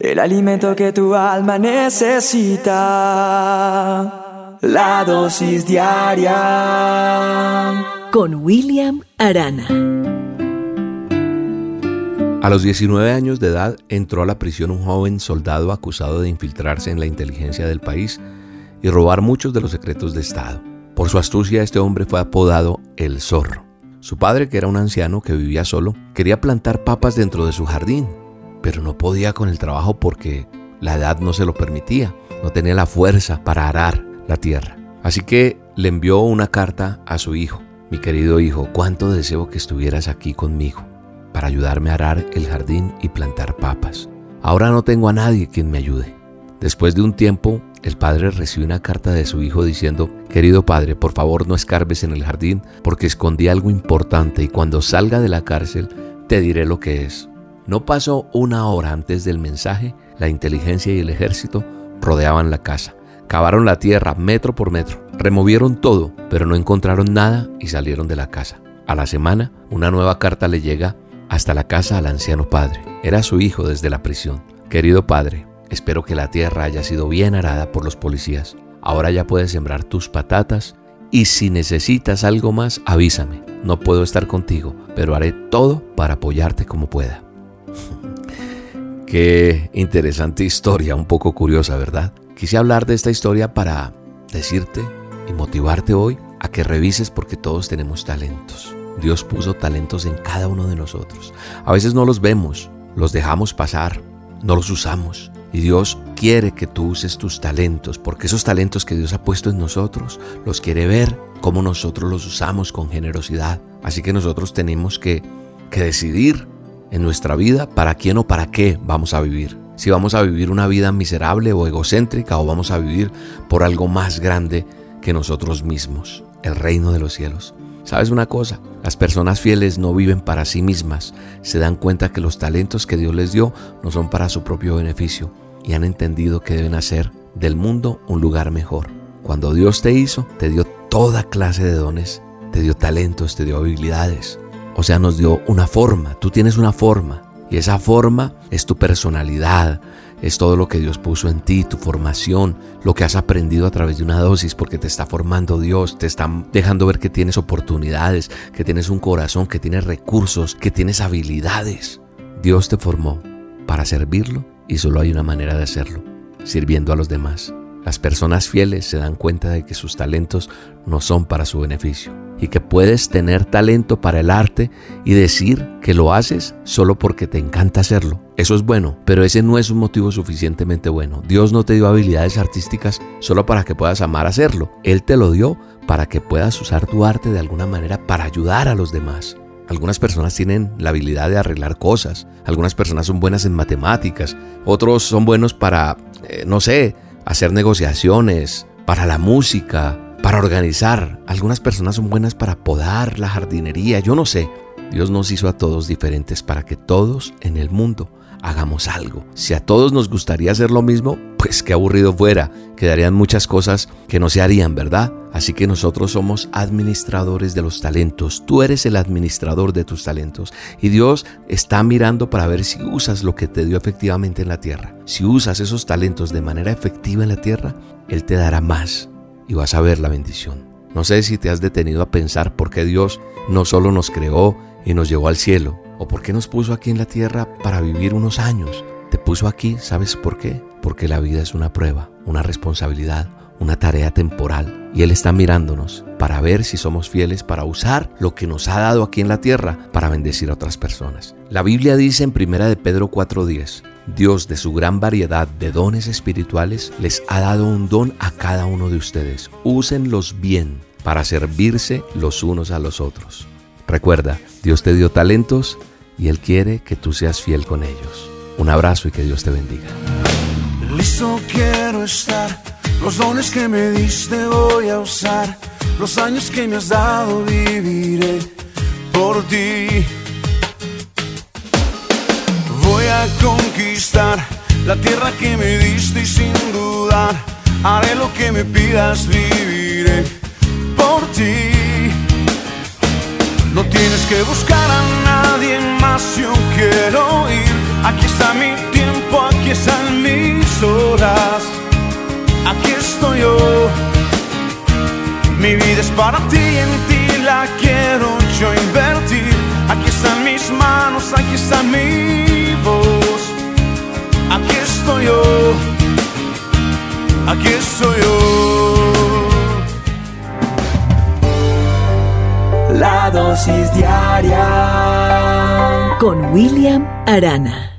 El alimento que tu alma necesita. La dosis diaria. Con William Arana. A los 19 años de edad entró a la prisión un joven soldado acusado de infiltrarse en la inteligencia del país y robar muchos de los secretos de Estado. Por su astucia este hombre fue apodado el zorro. Su padre, que era un anciano que vivía solo, quería plantar papas dentro de su jardín, pero no podía con el trabajo porque la edad no se lo permitía, no tenía la fuerza para arar la tierra. Así que le envió una carta a su hijo. Mi querido hijo, cuánto deseo que estuvieras aquí conmigo para ayudarme a arar el jardín y plantar papas. Ahora no tengo a nadie quien me ayude. Después de un tiempo, el padre recibe una carta de su hijo diciendo, querido padre, por favor no escarbes en el jardín porque escondí algo importante y cuando salga de la cárcel te diré lo que es. No pasó una hora antes del mensaje, la inteligencia y el ejército rodeaban la casa. Cavaron la tierra metro por metro, removieron todo, pero no encontraron nada y salieron de la casa. A la semana, una nueva carta le llega hasta la casa al anciano padre. Era su hijo desde la prisión. Querido padre, espero que la tierra haya sido bien arada por los policías. Ahora ya puedes sembrar tus patatas y si necesitas algo más, avísame. No puedo estar contigo, pero haré todo para apoyarte como pueda. Qué interesante historia, un poco curiosa, ¿verdad? Quise hablar de esta historia para decirte y motivarte hoy a que revises porque todos tenemos talentos. Dios puso talentos en cada uno de nosotros. A veces no los vemos, los dejamos pasar, no los usamos. Y Dios quiere que tú uses tus talentos, porque esos talentos que Dios ha puesto en nosotros, los quiere ver cómo nosotros los usamos con generosidad. Así que nosotros tenemos que, que decidir en nuestra vida para quién o para qué vamos a vivir. Si vamos a vivir una vida miserable o egocéntrica o vamos a vivir por algo más grande que nosotros mismos, el reino de los cielos. ¿Sabes una cosa? Las personas fieles no viven para sí mismas, se dan cuenta que los talentos que Dios les dio no son para su propio beneficio y han entendido que deben hacer del mundo un lugar mejor. Cuando Dios te hizo, te dio toda clase de dones, te dio talentos, te dio habilidades, o sea, nos dio una forma. Tú tienes una forma. Y esa forma es tu personalidad, es todo lo que Dios puso en ti, tu formación, lo que has aprendido a través de una dosis, porque te está formando Dios, te está dejando ver que tienes oportunidades, que tienes un corazón, que tienes recursos, que tienes habilidades. Dios te formó para servirlo y solo hay una manera de hacerlo, sirviendo a los demás. Las personas fieles se dan cuenta de que sus talentos no son para su beneficio y que puedes tener talento para el arte y decir que lo haces solo porque te encanta hacerlo. Eso es bueno, pero ese no es un motivo suficientemente bueno. Dios no te dio habilidades artísticas solo para que puedas amar hacerlo. Él te lo dio para que puedas usar tu arte de alguna manera para ayudar a los demás. Algunas personas tienen la habilidad de arreglar cosas, algunas personas son buenas en matemáticas, otros son buenos para, eh, no sé, hacer negociaciones, para la música, para organizar. Algunas personas son buenas para podar la jardinería, yo no sé. Dios nos hizo a todos diferentes para que todos en el mundo hagamos algo. Si a todos nos gustaría hacer lo mismo, pues qué aburrido fuera. Quedarían muchas cosas que no se harían, ¿verdad? Así que nosotros somos administradores de los talentos. Tú eres el administrador de tus talentos. Y Dios está mirando para ver si usas lo que te dio efectivamente en la tierra. Si usas esos talentos de manera efectiva en la tierra, Él te dará más y vas a ver la bendición. No sé si te has detenido a pensar por qué Dios no solo nos creó y nos llevó al cielo, o por qué nos puso aquí en la tierra para vivir unos años. Te puso aquí, ¿sabes por qué? Porque la vida es una prueba, una responsabilidad, una tarea temporal. Y Él está mirándonos para ver si somos fieles para usar lo que nos ha dado aquí en la tierra para bendecir a otras personas. La Biblia dice en 1 de Pedro 4:10, Dios de su gran variedad de dones espirituales les ha dado un don a cada uno de ustedes. Úsenlos bien para servirse los unos a los otros. Recuerda, Dios te dio talentos y Él quiere que tú seas fiel con ellos. Un abrazo y que Dios te bendiga. Listo quiero estar, los dones que me diste voy a usar, los años que me has dado viviré por ti. A conquistar la tierra que me diste y sin dudar haré lo que me pidas, viviré por ti. No tienes que buscar a nadie más, yo quiero ir. Aquí está mi tiempo. aquí están mis horas, aquí estoy yo. Mi vida es para ti, en ti la quiero yo. La dosis diaria Con William Arana.